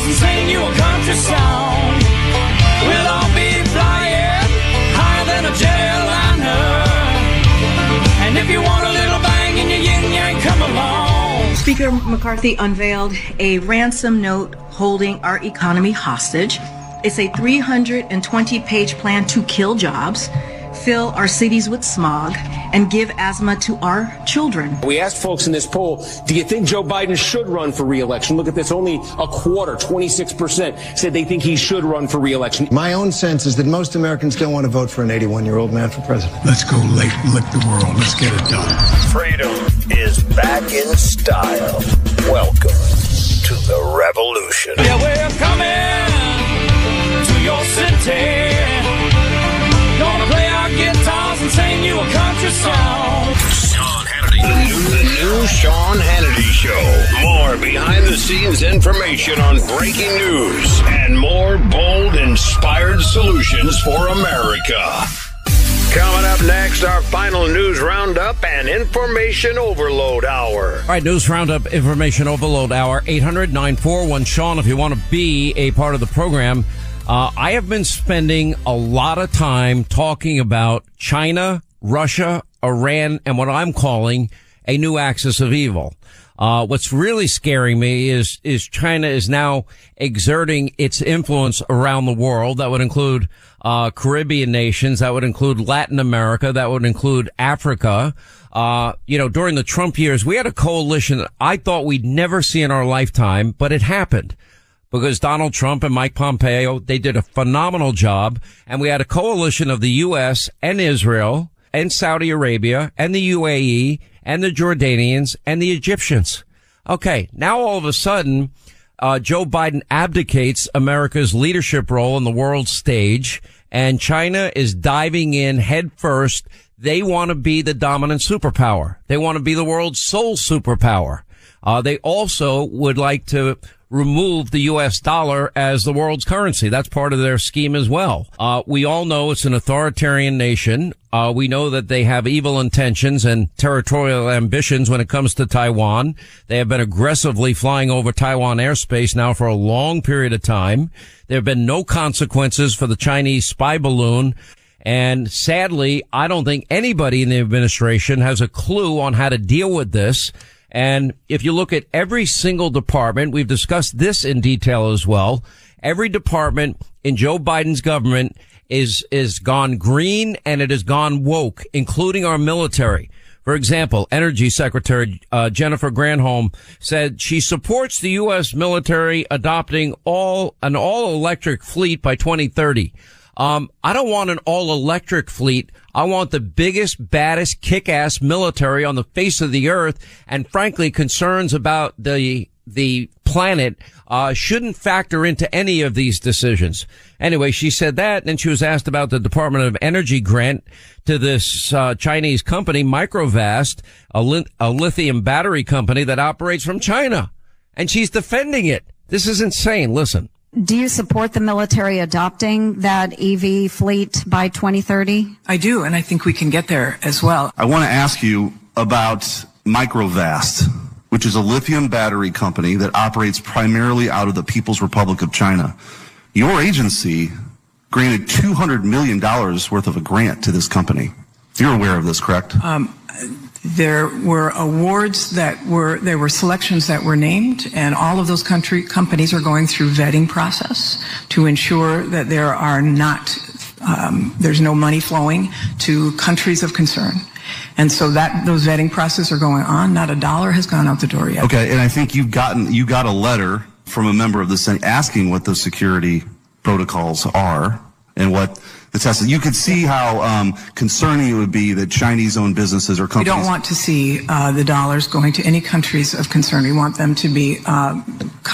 guitars and sing you a country song. We'll all be flying higher than a. And if you want a little bang in your yin yang, come along. Speaker McCarthy unveiled a ransom note holding our economy hostage. It's a 320 page plan to kill jobs, fill our cities with smog, and give asthma to our children. We asked folks in this poll, do you think Joe Biden should run for reelection? Look at this, only a quarter, 26%, said they think he should run for reelection. My own sense is that most Americans don't want to vote for an 81 year old man for president. Let's go late and lick the world. Let's get it done. Freedom is back in style. Welcome to the revolution. Yeah, we're coming Sean Hannity. The new, new Sean Hannity Show. More behind the scenes information on breaking news and more bold, inspired solutions for America. Coming up next, our final news roundup and information overload hour. All right, News Roundup Information Overload Hour, 800 941 Sean, if you want to be a part of the program. Uh, I have been spending a lot of time talking about China, Russia, Iran, and what I'm calling a new axis of evil. Uh, what's really scaring me is, is China is now exerting its influence around the world. That would include, uh, Caribbean nations. That would include Latin America. That would include Africa. Uh, you know, during the Trump years, we had a coalition I thought we'd never see in our lifetime, but it happened because Donald Trump and Mike Pompeo, they did a phenomenal job. And we had a coalition of the U.S. and Israel and Saudi Arabia and the UAE and the Jordanians and the Egyptians. Okay. Now all of a sudden, uh, Joe Biden abdicates America's leadership role on the world stage and China is diving in head first. They want to be the dominant superpower. They want to be the world's sole superpower. Uh, they also would like to remove the U.S. dollar as the world's currency. That's part of their scheme as well. Uh, we all know it's an authoritarian nation. Uh, we know that they have evil intentions and territorial ambitions when it comes to Taiwan. They have been aggressively flying over Taiwan airspace now for a long period of time. There have been no consequences for the Chinese spy balloon. And sadly, I don't think anybody in the administration has a clue on how to deal with this. And if you look at every single department, we've discussed this in detail as well. Every department in Joe Biden's government is, is gone green and it has gone woke, including our military. For example, Energy Secretary uh, Jennifer Granholm said she supports the U.S. military adopting all an all electric fleet by 2030. Um, I don't want an all electric fleet. I want the biggest, baddest, kick-ass military on the face of the earth. And frankly, concerns about the, the planet, uh, shouldn't factor into any of these decisions. Anyway, she said that, and she was asked about the Department of Energy grant to this, uh, Chinese company, Microvast, a, li- a lithium battery company that operates from China. And she's defending it. This is insane. Listen. Do you support the military adopting that EV fleet by 2030? I do, and I think we can get there as well. I want to ask you about Microvast, which is a lithium battery company that operates primarily out of the People's Republic of China. Your agency granted $200 million worth of a grant to this company. You're aware of this, correct? Um, there were awards that were there were selections that were named and all of those country companies are going through vetting process to ensure that there are not um, there's no money flowing to countries of concern. And so that those vetting processes are going on. Not a dollar has gone out the door yet. Okay and i think you've gotten you got a letter from a member of the senate asking what those security protocols are and what the test. You could see how um, concerning it would be that Chinese-owned businesses or companies. We don't want to see uh, the dollars going to any countries of concern. We want them to be. Uh,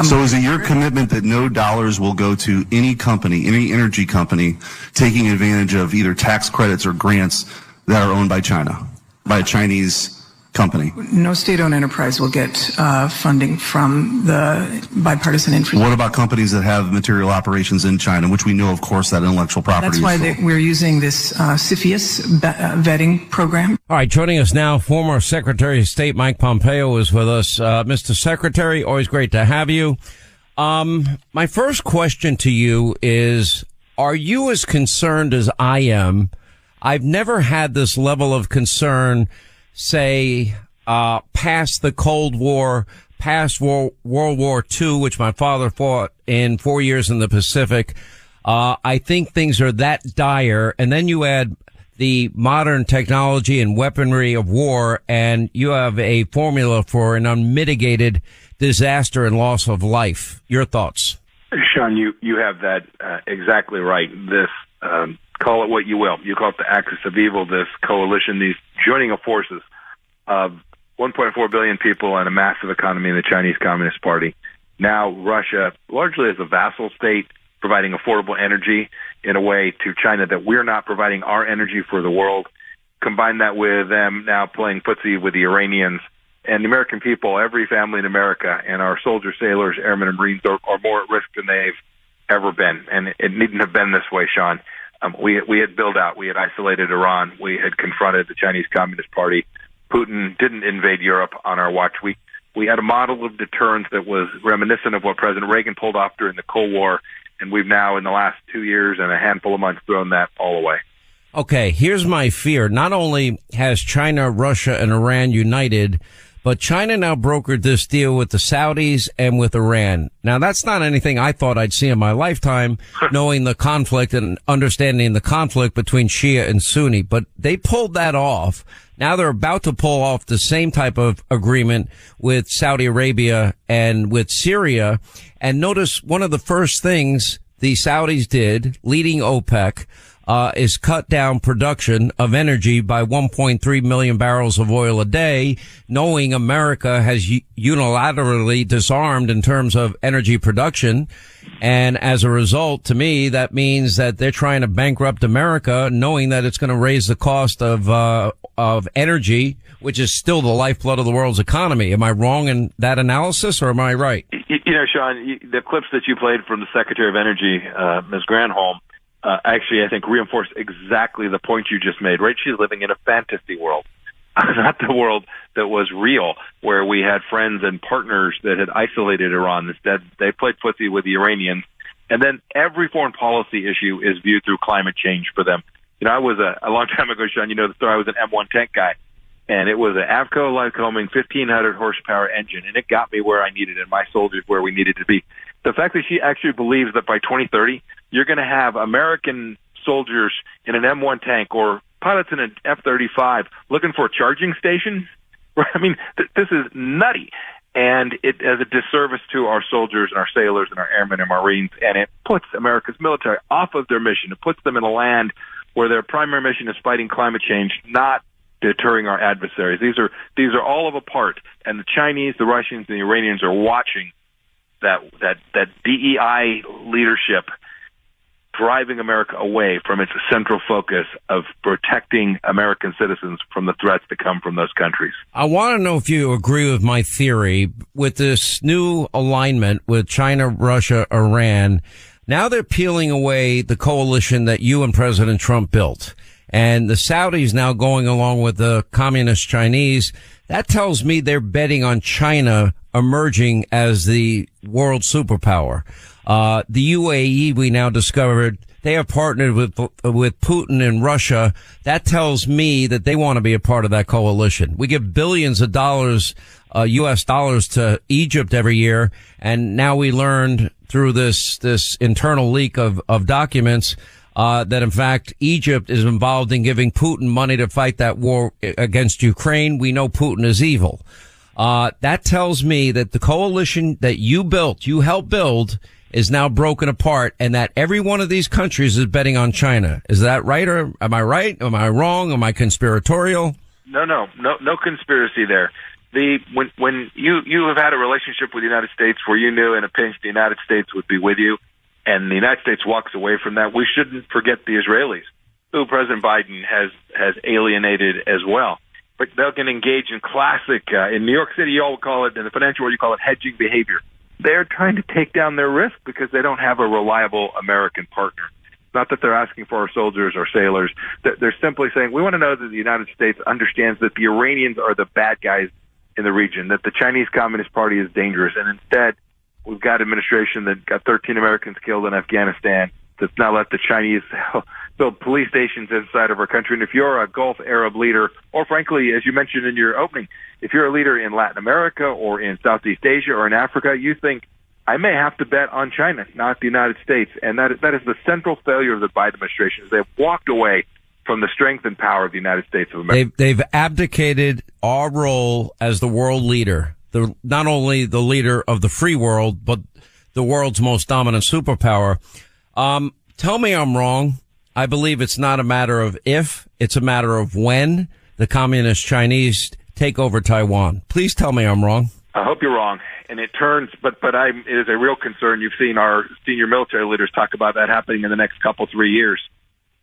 so, is it your commitment that no dollars will go to any company, any energy company, taking advantage of either tax credits or grants that are owned by China, by a Chinese company? No state-owned enterprise will get uh, funding from the bipartisan infrastructure. What about companies that have material operations in China, which we know, of course, that intellectual property. That's why they, we're using this uh, CFIUS uh, vetting program. All right, joining us now, former Secretary of State Mike Pompeo is with us. Uh, Mr. Secretary, always great to have you. Um, my first question to you is: Are you as concerned as I am? I've never had this level of concern say, uh, past the Cold War, past World, War II, which my father fought in four years in the Pacific. Uh, I think things are that dire. And then you add the modern technology and weaponry of war, and you have a formula for an unmitigated disaster and loss of life. Your thoughts? Sean, you, you have that uh, exactly right. This um, call it what you will. You call it the axis of evil, this coalition, these joining of forces of 1.4 billion people and a massive economy in the Chinese Communist Party. Now Russia, largely as a vassal state, providing affordable energy in a way to China that we're not providing our energy for the world. Combine that with them now playing footsie with the Iranians and the American people, every family in America, and our soldiers, sailors, airmen, and Marines are, are more at risk than they've ever been. And it needn't have been this way, Sean. Um, we we had built out, we had isolated Iran, we had confronted the Chinese Communist Party. Putin didn't invade Europe on our watch. We we had a model of deterrence that was reminiscent of what President Reagan pulled off during the Cold War, and we've now, in the last two years and a handful of months, thrown that all away. Okay, here's my fear. Not only has China, Russia, and Iran united, but China now brokered this deal with the Saudis and with Iran. Now that's not anything I thought I'd see in my lifetime, knowing the conflict and understanding the conflict between Shia and Sunni, but they pulled that off. Now they're about to pull off the same type of agreement with Saudi Arabia and with Syria. And notice one of the first things the Saudis did, leading OPEC, uh, is cut down production of energy by 1.3 million barrels of oil a day, knowing America has unilaterally disarmed in terms of energy production. And as a result, to me, that means that they're trying to bankrupt America, knowing that it's going to raise the cost of, uh, of energy, which is still the lifeblood of the world's economy. Am I wrong in that analysis or am I right? You know, Sean, the clips that you played from the Secretary of Energy, uh, Ms. Granholm, uh, actually, I think reinforce exactly the point you just made. Right? She's living in a fantasy world, not the world that was real, where we had friends and partners that had isolated Iran. Instead, they played footsie with the Iranians, and then every foreign policy issue is viewed through climate change for them. You know, I was a, a long time ago, Sean. You know the story. I was an M1 tank guy, and it was an Avco Lycoming 1500 horsepower engine, and it got me where I needed, and my soldiers where we needed to be. The fact that she actually believes that by 2030 you're going to have American soldiers in an M1 tank or pilots in an F-35 looking for a charging station. I mean, th- this is nutty. and it a disservice to our soldiers and our sailors and our airmen and marines, and it puts America's military off of their mission. It puts them in a land where their primary mission is fighting climate change, not deterring our adversaries. These are these are all of a part, and the Chinese, the Russians, and the Iranians are watching that that that DEI leadership driving America away from its central focus of protecting American citizens from the threats that come from those countries. I want to know if you agree with my theory with this new alignment with China, Russia, Iran. Now they're peeling away the coalition that you and President Trump built. And the Saudis now going along with the communist Chinese. That tells me they're betting on China emerging as the world superpower. Uh, the UAE, we now discovered they have partnered with, with Putin in Russia. That tells me that they want to be a part of that coalition. We give billions of dollars, uh, U.S. dollars to Egypt every year. And now we learned through this, this internal leak of, of documents, uh, that in fact Egypt is involved in giving Putin money to fight that war against Ukraine. We know Putin is evil. Uh, that tells me that the coalition that you built, you helped build, is now broken apart and that every one of these countries is betting on China. Is that right or am I right? Am I wrong? Am I conspiratorial? No, no, no, no conspiracy there. The when when you you have had a relationship with the United States where you knew in a pinch the United States would be with you, and the United States walks away from that, we shouldn't forget the Israelis, who President Biden has has alienated as well. But they'll can engage in classic uh, in New York City. You all call it in the financial world. You call it hedging behavior they're trying to take down their risk because they don't have a reliable American partner. Not that they're asking for our soldiers or sailors. They're simply saying, we want to know that the United States understands that the Iranians are the bad guys in the region, that the Chinese Communist Party is dangerous. And instead, we've got administration that got 13 Americans killed in Afghanistan that's now let the Chinese build police stations inside of our country. And if you're a Gulf Arab leader, or frankly, as you mentioned in your opening, if you're a leader in Latin America or in Southeast Asia or in Africa, you think I may have to bet on China, not the United States. And that that is the central failure of the Biden administration. Is they've walked away from the strength and power of the United States of America. They've, they've abdicated our role as the world leader, the not only the leader of the free world, but the world's most dominant superpower. Um, tell me I'm wrong. I believe it's not a matter of if, it's a matter of when the communist Chinese take over Taiwan. Please tell me I'm wrong. I hope you're wrong. And it turns, but but I it is a real concern. You've seen our senior military leaders talk about that happening in the next couple three years.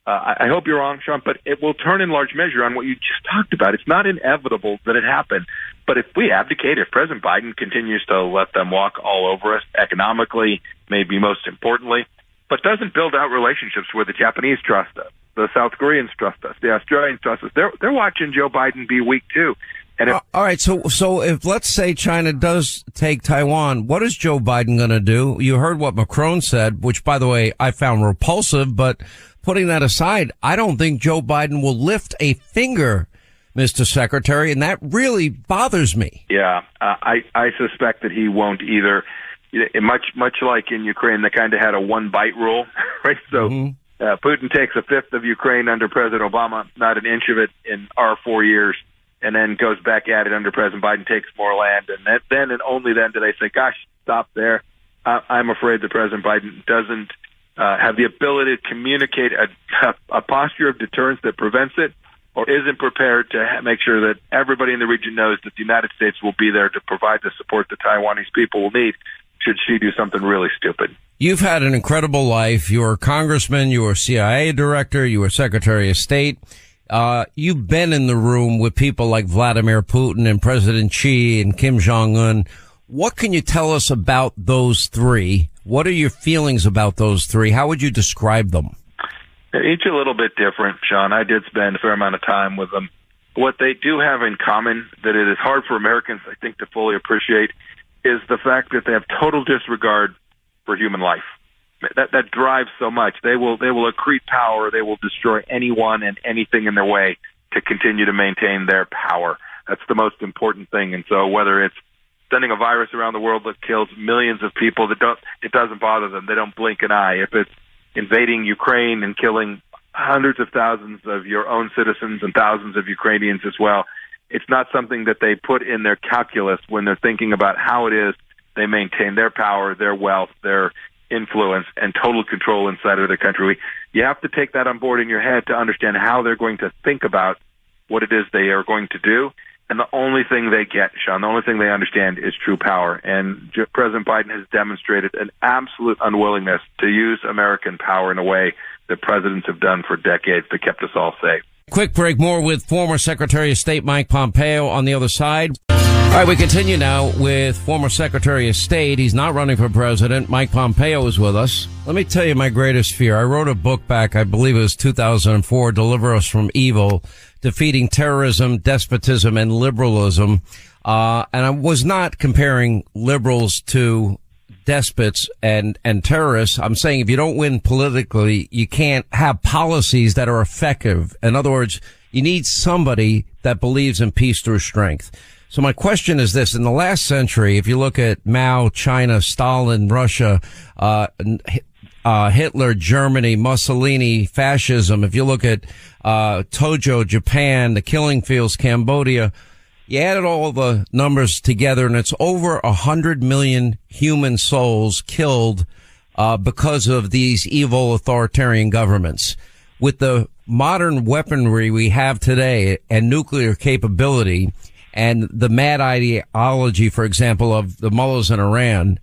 Uh, I, I hope you're wrong, Sean, but it will turn in large measure on what you just talked about. It's not inevitable that it happen, but if we abdicate, if President Biden continues to let them walk all over us economically, maybe most importantly, but doesn't build out relationships where the Japanese trust us, the South Koreans trust us, the Australians trust us. They're they're watching Joe Biden be weak too. And if, all right, so so if let's say China does take Taiwan, what is Joe Biden going to do? You heard what Macron said, which by the way I found repulsive, but putting that aside, I don't think Joe Biden will lift a finger Mr. Secretary, and that really bothers me. Yeah, uh, I I suspect that he won't either much much like in Ukraine, they kind of had a one bite rule, right? So mm-hmm. uh, Putin takes a fifth of Ukraine under President Obama, not an inch of it in our four years, and then goes back at it under President Biden, takes more land, and that, then and only then do they say, "Gosh, stop there." I, I'm afraid that President Biden doesn't uh, have the ability to communicate a, a posture of deterrence that prevents it or isn't prepared to make sure that everybody in the region knows that the United States will be there to provide the support the Taiwanese people will need should she do something really stupid. You've had an incredible life. You were a congressman, you were CIA director, you were secretary of state. Uh, you've been in the room with people like Vladimir Putin and President Xi and Kim Jong Un. What can you tell us about those three? What are your feelings about those three? How would you describe them? each a little bit different, Sean. I did spend a fair amount of time with them. What they do have in common that it is hard for Americans, I think, to fully appreciate is the fact that they have total disregard for human life. That that drives so much. They will they will accrete power. They will destroy anyone and anything in their way to continue to maintain their power. That's the most important thing. And so whether it's sending a virus around the world that kills millions of people, that don't it doesn't bother them. They don't blink an eye. If it's invading Ukraine and killing hundreds of thousands of your own citizens and thousands of Ukrainians as well, it's not something that they put in their calculus when they're thinking about how it is they maintain their power, their wealth, their influence, and total control inside of the country. You have to take that on board in your head to understand how they're going to think about what it is they are going to do. And the only thing they get, Sean, the only thing they understand is true power. And President Biden has demonstrated an absolute unwillingness to use American power in a way that presidents have done for decades that kept us all safe. Quick break more with former Secretary of State Mike Pompeo on the other side. All right, we continue now with former Secretary of State. He's not running for president. Mike Pompeo is with us. Let me tell you my greatest fear. I wrote a book back, I believe it was 2004, Deliver Us from Evil, Defeating Terrorism, Despotism, and Liberalism. Uh, and I was not comparing liberals to despots and, and terrorists. I'm saying if you don't win politically, you can't have policies that are effective. In other words, you need somebody that believes in peace through strength. So my question is this: In the last century, if you look at Mao, China, Stalin, Russia, uh, uh, Hitler, Germany, Mussolini, fascism. If you look at uh, Tojo, Japan, the Killing Fields, Cambodia, you added all the numbers together, and it's over a hundred million human souls killed uh, because of these evil authoritarian governments. With the modern weaponry we have today and nuclear capability and the mad ideology, for example, of the mullahs in Iran,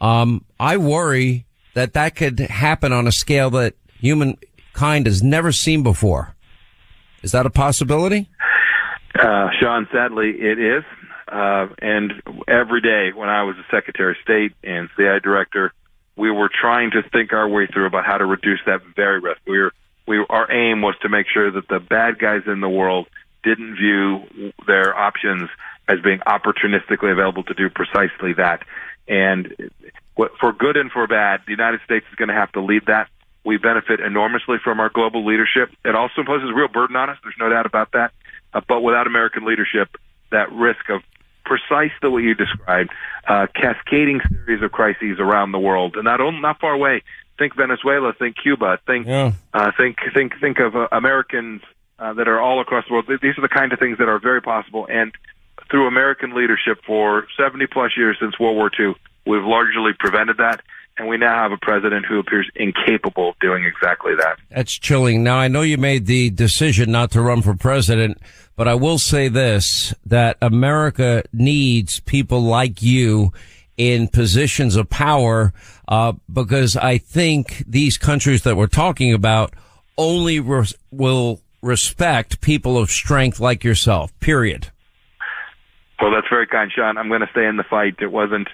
um, I worry that that could happen on a scale that humankind has never seen before. Is that a possibility? Uh, Sean, sadly, it is. Uh, and every day when I was a Secretary of State and CIA director, we were trying to think our way through about how to reduce that very risk. We were, we, our aim was to make sure that the bad guys in the world didn't view their options as being opportunistically available to do precisely that. And what, for good and for bad, the United States is going to have to lead that. We benefit enormously from our global leadership. It also imposes a real burden on us. There's no doubt about that. Uh, but without American leadership, that risk of precisely what you described, uh, cascading series of crises around the world, and not only, not far away. Think Venezuela, think Cuba, think Yeah. uh, think think think of uh, Americans uh, that are all across the world. These are the kind of things that are very possible, and through American leadership for 70 plus years since World War II, we've largely prevented that, and we now have a president who appears incapable of doing exactly that. That's chilling. Now, I know you made the decision not to run for president, but I will say this, that America needs people like you in positions of power, uh, because I think these countries that we're talking about only res- will respect people of strength like yourself, period. Well, that's very kind, Sean. I'm going to stay in the fight. It wasn't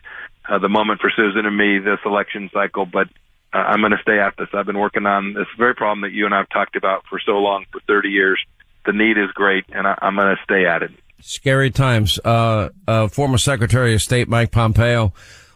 uh, the moment for Susan and me this election cycle, but uh, I'm going to stay at this. I've been working on this very problem that you and I have talked about for so long, for 30 years. The need is great, and I, I'm going to stay at it. Scary times. Uh, uh, former Secretary of State Mike Pompeo.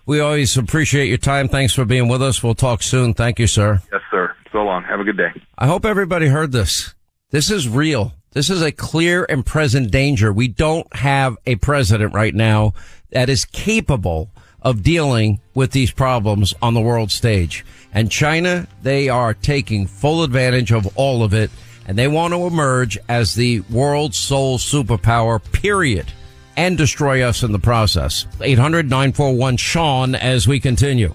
We always appreciate your time. Thanks for being with us. We'll talk soon. Thank you, sir. Yes, sir. So long. Have a good day. I hope everybody heard this. This is real. This is a clear and present danger. We don't have a president right now that is capable of dealing with these problems on the world stage. And China, they are taking full advantage of all of it and they want to emerge as the world's sole superpower, period, and destroy us in the process. 800 941 Sean as we continue.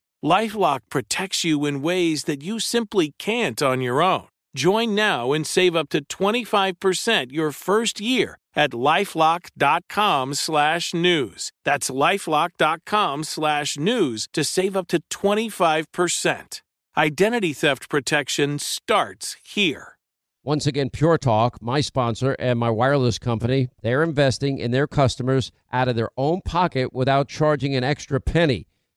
Lifelock protects you in ways that you simply can't on your own. Join now and save up to 25% your first year at lifelock.com slash news. That's lifelock.com slash news to save up to 25%. Identity theft protection starts here. Once again, Pure Talk, my sponsor and my wireless company, they're investing in their customers out of their own pocket without charging an extra penny.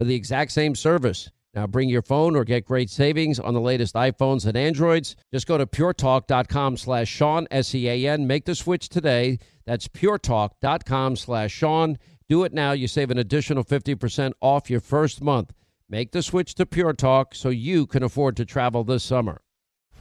for the exact same service. Now bring your phone or get great savings on the latest iPhones and Androids. Just go to puretalk.com slash Sean, S-E-A-N. Make the switch today. That's puretalk.com slash Sean. Do it now. You save an additional 50% off your first month. Make the switch to Pure Talk so you can afford to travel this summer.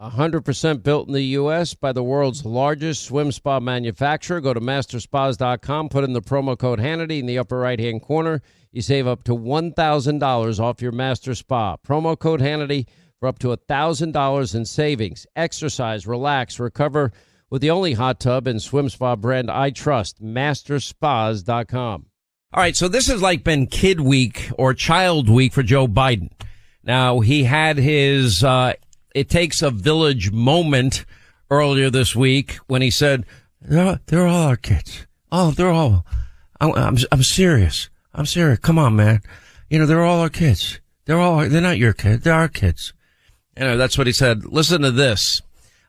100% built in the U.S. by the world's largest swim spa manufacturer. Go to masterspas.com, put in the promo code Hannity in the upper right hand corner. You save up to $1,000 off your master spa. Promo code Hannity for up to $1,000 in savings. Exercise, relax, recover with the only hot tub and swim spa brand I trust, masterspas.com. All right, so this has like been kid week or child week for Joe Biden. Now, he had his uh, It Takes a Village moment earlier this week when he said, they're, they're all our kids. Oh, they're all, I'm, I'm, I'm serious. I'm serious. Come on, man. You know, they're all our kids. They're all, they're not your kids. They're our kids. You know, that's what he said. Listen to this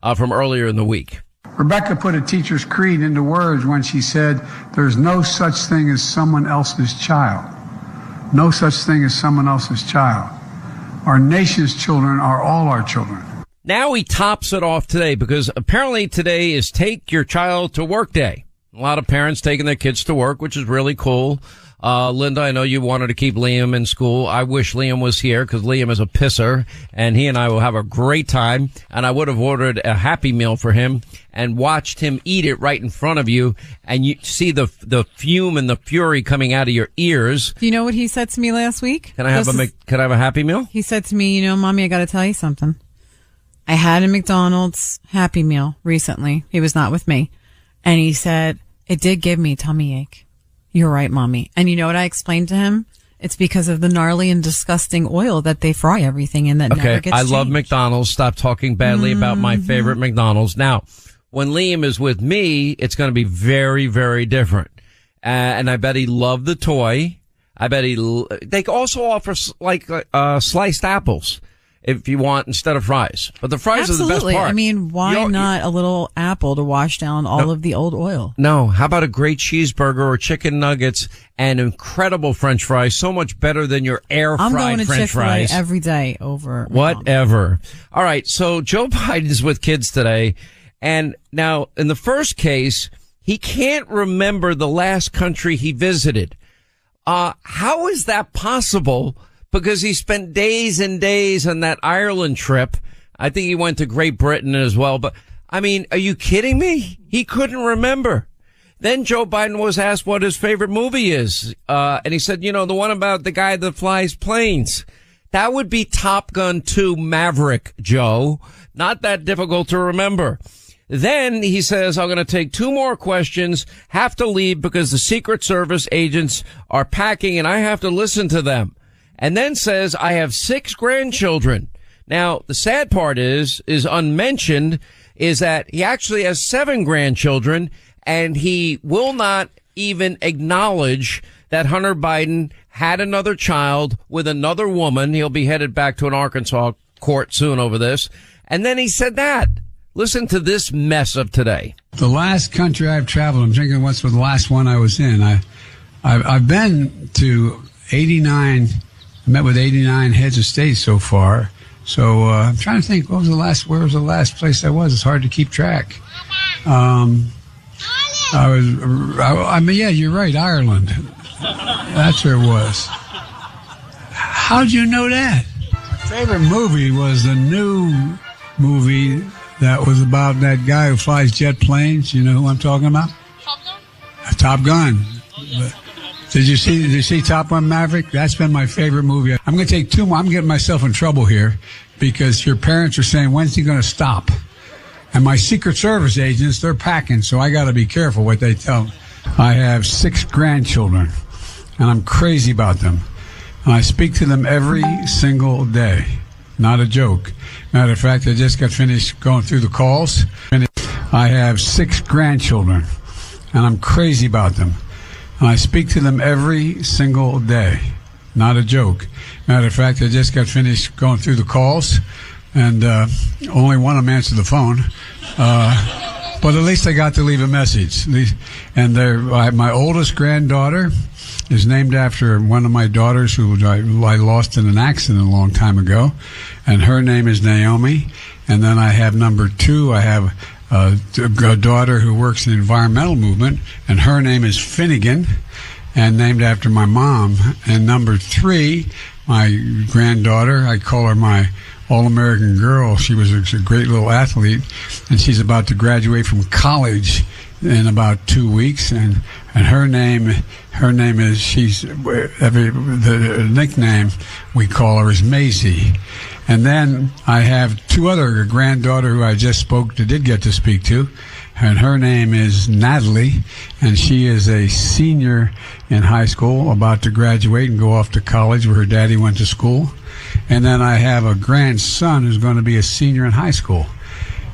uh, from earlier in the week. Rebecca put a teacher's creed into words when she said, There's no such thing as someone else's child. No such thing as someone else's child. Our nation's children are all our children. Now he tops it off today because apparently today is take your child to work day. A lot of parents taking their kids to work, which is really cool. Uh, Linda, I know you wanted to keep Liam in school. I wish Liam was here because Liam is a pisser and he and I will have a great time. And I would have ordered a happy meal for him and watched him eat it right in front of you. And you see the, the fume and the fury coming out of your ears. Do you know what he said to me last week? Can I have This a, is- can I have a happy meal? He said to me, you know, mommy, I got to tell you something. I had a McDonald's Happy Meal recently. He was not with me. And he said, it did give me tummy ache. You're right, mommy. And you know what I explained to him? It's because of the gnarly and disgusting oil that they fry everything in that never Okay. gets I love. McDonald's. Stop talking badly about my favorite McDonald's. Now, when Liam is with me, it's going to be very, very different. Uh, and I bet he loved the toy. I bet he, l- they also offer s- like, uh, sliced apples if you want instead of fries. But the fries Absolutely. are the best part. I mean, why You're- not a little apple to wash down all of the old oil? No, how about a great cheeseburger or chicken nuggets and incredible french fries? So much better than your air I'm fried going to french Chick Fil A fries. every day over. Whatever. All right. So Joe Biden's with kids today. And now in the first case, he can't remember the last country he visited. Uh, how is that possible? Because he spent days and days on that Ireland trip. I think he went to Great Britain as well. But I mean, are you kidding me? He couldn't remember. Then Joe Biden was asked what his favorite movie is. Uh, and he said, you know, the one about the guy that flies planes. That would be Top Gun 2 Maverick, Joe. Not that difficult to remember. Then he says, I'm going to take two more questions, have to leave because the Secret Service agents are packing and I have to listen to them. And then says, I have six grandchildren. Now, the sad part is, is unmentioned, is that he actually has seven grandchildren and he will not even acknowledge that Hunter Biden had another child with another woman. He'll be headed back to an Arkansas court soon over this. And then he said that. Listen to this mess of today. The last country I've traveled, I'm thinking what's the last one I was in. I, I've, I've been to 89, I met with 89 heads of state so far. So uh, I'm trying to think, what was the last, where was the last place I was? It's hard to keep track. Um, I was, I, I mean, yeah, you're right, Ireland. That's where it was. How'd you know that? My favorite movie was the new movie that was about that guy who flies jet planes. You know who I'm talking about? Top Gun. Top Gun. Did you see? Did you see Top Gun Maverick? That's been my favorite movie. I'm going to take two more. I'm getting myself in trouble here because your parents are saying, "When's he going to stop?" And my Secret Service agents, they're packing, so I got to be careful what they tell. I have six grandchildren, and I'm crazy about them. And I speak to them every single day. Not a joke. Matter of fact, I just got finished going through the calls. I have six grandchildren, and I'm crazy about them. And I speak to them every single day. Not a joke. Matter of fact, I just got finished going through the calls, and uh, only one of them answered the phone. Uh, but at least I got to leave a message. And my oldest granddaughter is named after one of my daughters who I, I lost in an accident a long time ago, and her name is Naomi. And then I have number two. I have a, a daughter who works in the environmental movement, and her name is Finnegan, and named after my mom. And number three, my granddaughter, I call her my All American girl. She was a great little athlete, and she's about to graduate from college in about two weeks. And and her name, her name is she's every the nickname we call her is Maisie. And then I have two other granddaughter who I just spoke to, did get to speak to, and her name is Natalie, and she is a senior in high school, about to graduate and go off to college where her daddy went to school. And then I have a grandson who's going to be a senior in high school.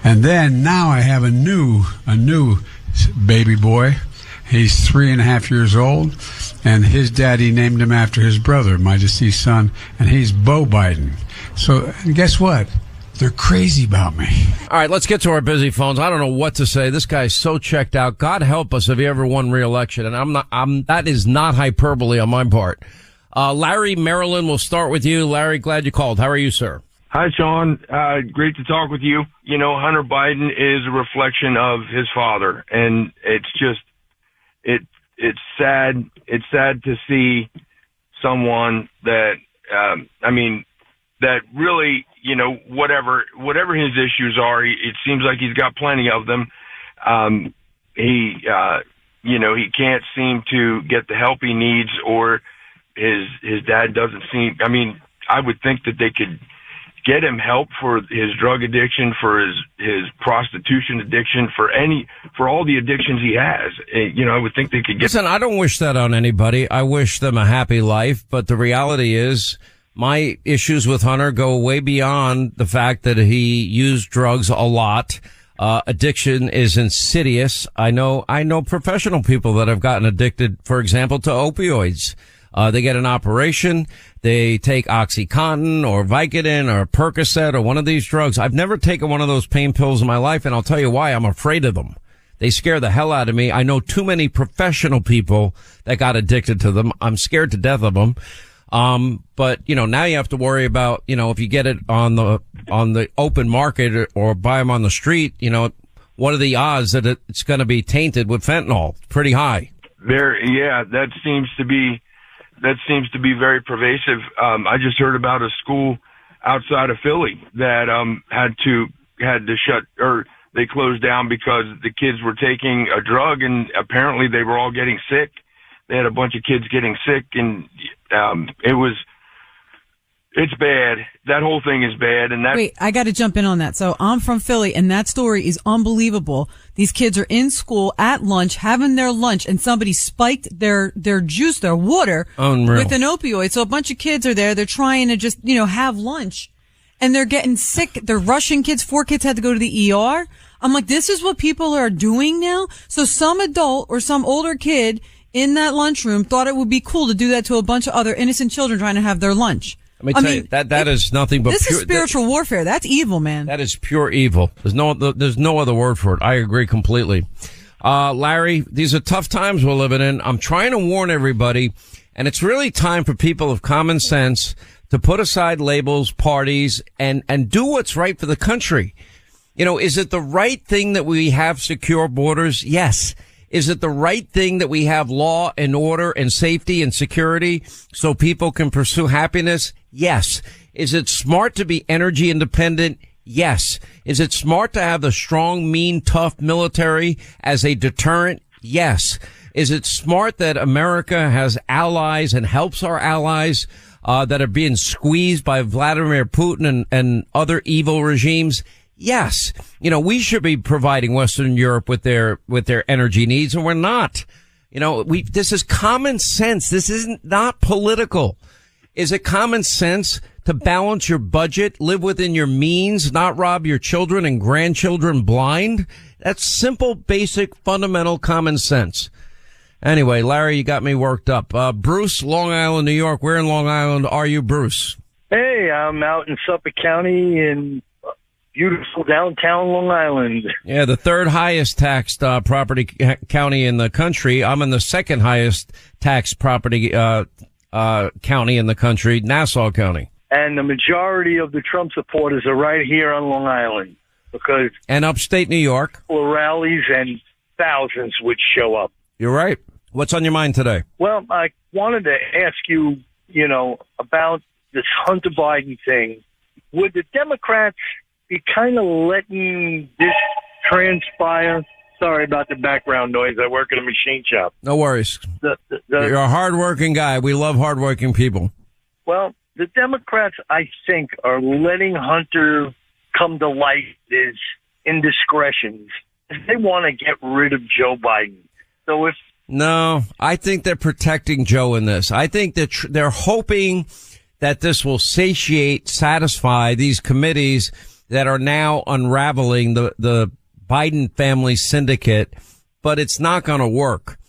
And then now I have a new, a new baby boy. He's three and a half years old, and his daddy named him after his brother, my deceased son, and he's Bo Biden. So guess what? They're crazy about me. All right, let's get to our busy phones. I don't know what to say. This guy's so checked out. God help us if he ever won re-election. And I'm not, I'm, that is not hyperbole on my part. Uh, Larry Maryland, we'll start with you. Larry, glad you called. How are you, sir? Hi, Sean. Uh, great to talk with you. You know, Hunter Biden is a reflection of his father, and it's just it it's sad. It's sad to see someone that um, I mean that really you know whatever whatever his issues are, he, it seems like he's got plenty of them. Um, he uh, you know he can't seem to get the help he needs, or his his dad doesn't seem. I mean, I would think that they could get him help for his drug addiction, for his his prostitution addiction, for any for all the addictions he has. Eh, You know, I would think they could get. Listen, I don't wish that on anybody. I wish them a happy life, but the reality is my issues with Hunter go way beyond the fact that he used drugs a lot. Uh, addiction is insidious. I know, I know professional people that have gotten addicted, for example, to opioids. Uh, they get an operation. They take Oxycontin or Vicodin or Percocet or one of these drugs. I've never taken one of those pain pills in my life, and I'll tell you why. I'm afraid of them. They scare the hell out of me. I know too many professional people that got addicted to them. I'm scared to death of them. Um, but you know, now you have to worry about, you know, if you get it on the, on the open market or, or buy them on the street, you know, what are the odds that it- it's going to be tainted with fentanyl? Pretty high. There, yeah, that seems to be that seems to be very pervasive. Um, I just heard about a school outside of Philly that um, had to had to shut or they closed down because the kids were taking a drug and apparently they were all getting sick. They had a bunch of kids getting sick and um, it was it's bad. That whole thing is bad and that Wait, I got to jump in on that. So I'm from Philly and that story is unbelievable. These kids are in school at lunch, having their lunch and somebody spiked their, their juice, their water Unreal. with an opioid. So a bunch of kids are there. They're trying to just, you know, have lunch and they're getting sick. They're rushing kids. Four kids had to go to the ER. I'm like, this is what people are doing now. So some adult or some older kid in that lunchroom thought it would be cool to do that to a bunch of other innocent children trying to have their lunch. Let me I tell mean, you that that is nothing but this pure, is spiritual warfare. That's evil, man. That is pure evil. There's no there's no other word for it. I agree completely. Uh, Larry, these are tough times we're living in. I'm trying to warn everybody, and it's really time for people of common sense to put aside labels, parties, and and do what's right for the country. You know, is it the right thing that we have secure borders? Yes. Is it the right thing that we have law and order and safety and security so people can pursue happiness? Yes. Is it smart to be energy independent? Yes. Is it smart to have the strong, mean, tough military as a deterrent? Yes. Is it smart that America has allies and helps our allies uh, that are being squeezed by Vladimir Putin and, and other evil regimes? Yes. You know, we should be providing Western Europe with their, with their energy needs and we're not. You know, we, this is common sense. This isn't not political. Is it common sense to balance your budget, live within your means, not rob your children and grandchildren blind? That's simple, basic, fundamental common sense. Anyway, Larry, you got me worked up. Uh, Bruce, Long Island, New York. Where in Long Island are you, Bruce? Hey, I'm out in Suffolk County in beautiful downtown Long Island. Yeah, the third highest taxed uh, property c- county in the country. I'm in the second highest taxed property uh, uh, county in the country, Nassau County. And the majority of the Trump supporters are right here on Long Island because And upstate New York. for rallies and thousands would show up. You're right. What's on your mind today? Well, I wanted to ask you, you know, about this Hunter Biden thing. would the Democrats be kind of letting this transpire? Sorry about the background noise. I work in a machine shop. No worries. The, the, the, You're a hardworking guy. We love hardworking people. Well, the Democrats, I think, are letting Hunter come to light his indiscretions. They want to get rid of Joe Biden. So if No, I think they're protecting Joe in this. I think that they're hoping that this will satiate, satisfy these committees that are now unraveling the, the Biden family syndicate, but it's not going to work.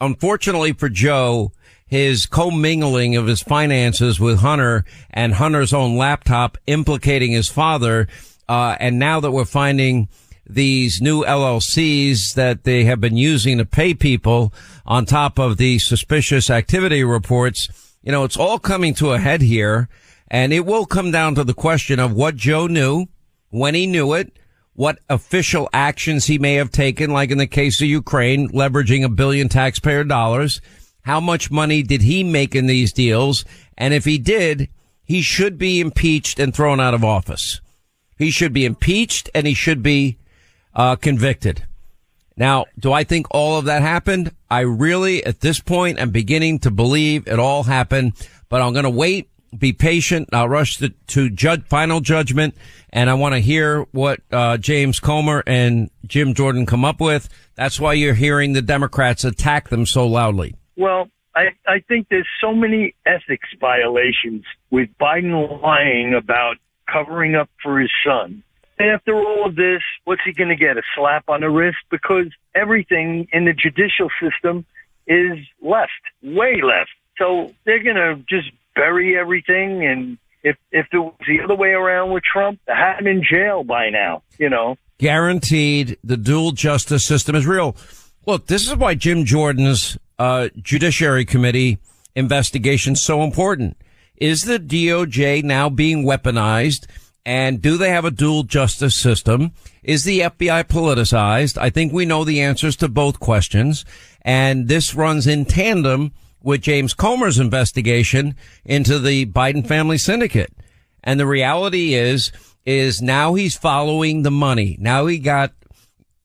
Unfortunately for Joe, his commingling of his finances with Hunter and Hunter's own laptop implicating his father, uh, and now that we're finding these new LLCs that they have been using to pay people on top of the suspicious activity reports. You know, it's all coming to a head here and it will come down to the question of what Joe knew, when he knew it, what official actions he may have taken, like in the case of Ukraine, leveraging a billion taxpayer dollars. How much money did he make in these deals? And if he did, he should be impeached and thrown out of office. He should be impeached and he should be uh, convicted. Now, do I think all of that happened? I really, at this point, I'm beginning to believe it all happened, but I'm going to wait, be patient. I'll rush to, to judge, final judgment, and I want to hear what uh, James Comer and Jim Jordan come up with. That's why you're hearing the Democrats attack them so loudly. Well, I, I think there's so many ethics violations with Biden lying about covering up for his son. After all of this, what's he going to get? A slap on the wrist? Because everything in the judicial system is left, way left. So they're going to just bury everything. And if, if it was the other way around with Trump, they had him in jail by now, you know. Guaranteed the dual justice system is real. Look, this is why Jim Jordan's uh, Judiciary Committee investigation so important. Is the DOJ now being weaponized? And do they have a dual justice system? Is the FBI politicized? I think we know the answers to both questions. And this runs in tandem with James Comer's investigation into the Biden family syndicate. And the reality is, is now he's following the money. Now he got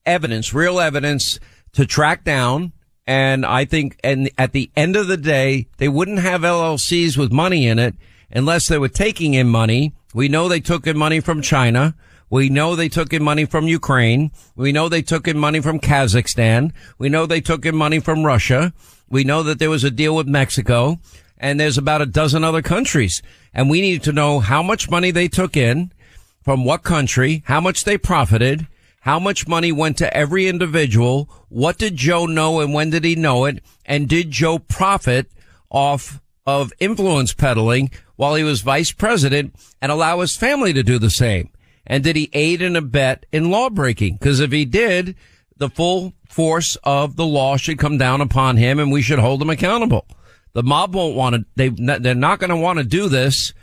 evidence, real evidence to track down. And I think, and at the end of the day, they wouldn't have LLCs with money in it unless they were taking in money. We know they took in money from China. We know they took in money from Ukraine. We know they took in money from Kazakhstan. We know they took in money from Russia. We know that there was a deal with Mexico and there's about a dozen other countries. And we need to know how much money they took in, from what country, how much they profited, how much money went to every individual, what did Joe know and when did he know it, and did Joe profit off of influence peddling while he was vice president and allow his family to do the same? And did he aid and abet in lawbreaking? Because if he did, the full force of the law should come down upon him and we should hold him accountable. The mob won't want to, they, they're not going to want to do this.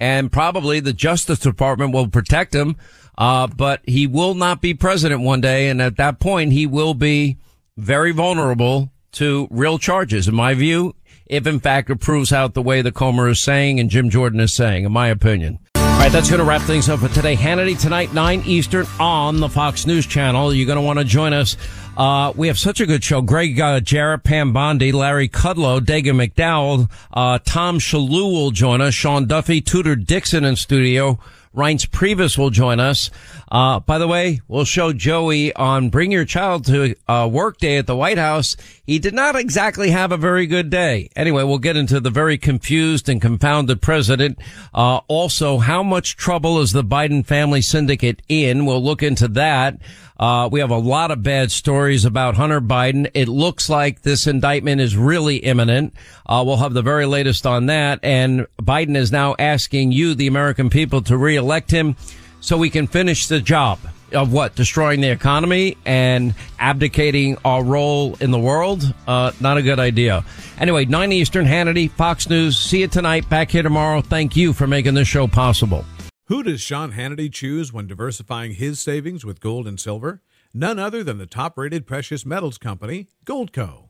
And probably the Justice Department will protect him. Uh, but he will not be president one day. And at that point, he will be very vulnerable to real charges, in my view, if in fact it proves out the way the Comer is saying and Jim Jordan is saying, in my opinion. Right, that's going to wrap things up for today. Hannity tonight, 9 Eastern on the Fox News Channel. You're going to want to join us. Uh, we have such a good show. Gregg uh, Jarrett, Pam Bondi, Larry Kudlow, Dagen McDowell, uh, Tom Shillue will join us. Sean Duffy, Tudor Dixon in studio. Reince Priebus will join us. Uh, by the way, we'll show Joey on Bring Your Child to uh, Work Day at the White House. He did not exactly have a very good day. Anyway, we'll get into the very confused and confounded president. Uh, also, how much trouble is the Biden family syndicate in? We'll look into that. Uh, we have a lot of bad stories about Hunter Biden. It looks like this indictment is really imminent. Uh, we'll have the very latest on that. And Biden is now asking you, the American people, to reelect him so we can finish the job of what? Destroying the economy and abdicating our role in the world? Uh, not a good idea. Anyway, 9 Eastern, Hannity, Fox News. See you tonight. Back here tomorrow. Thank you for making this show possible. Who does Sean Hannity choose when diversifying his savings with gold and silver? None other than the top rated precious metals company, Goldco.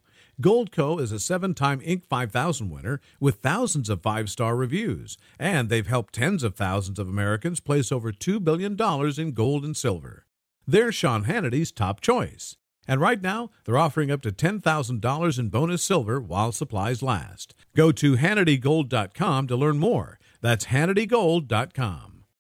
Goldco is a seven time Inc. 5000 winner with thousands of five star reviews, and they've helped tens of thousands of Americans place over $2 billion in gold and silver. They're Sean Hannity's top choice. And right now, they're offering up to $10,000 in bonus silver while supplies last. Go to HannityGold.com to learn more. That's HannityGold.com.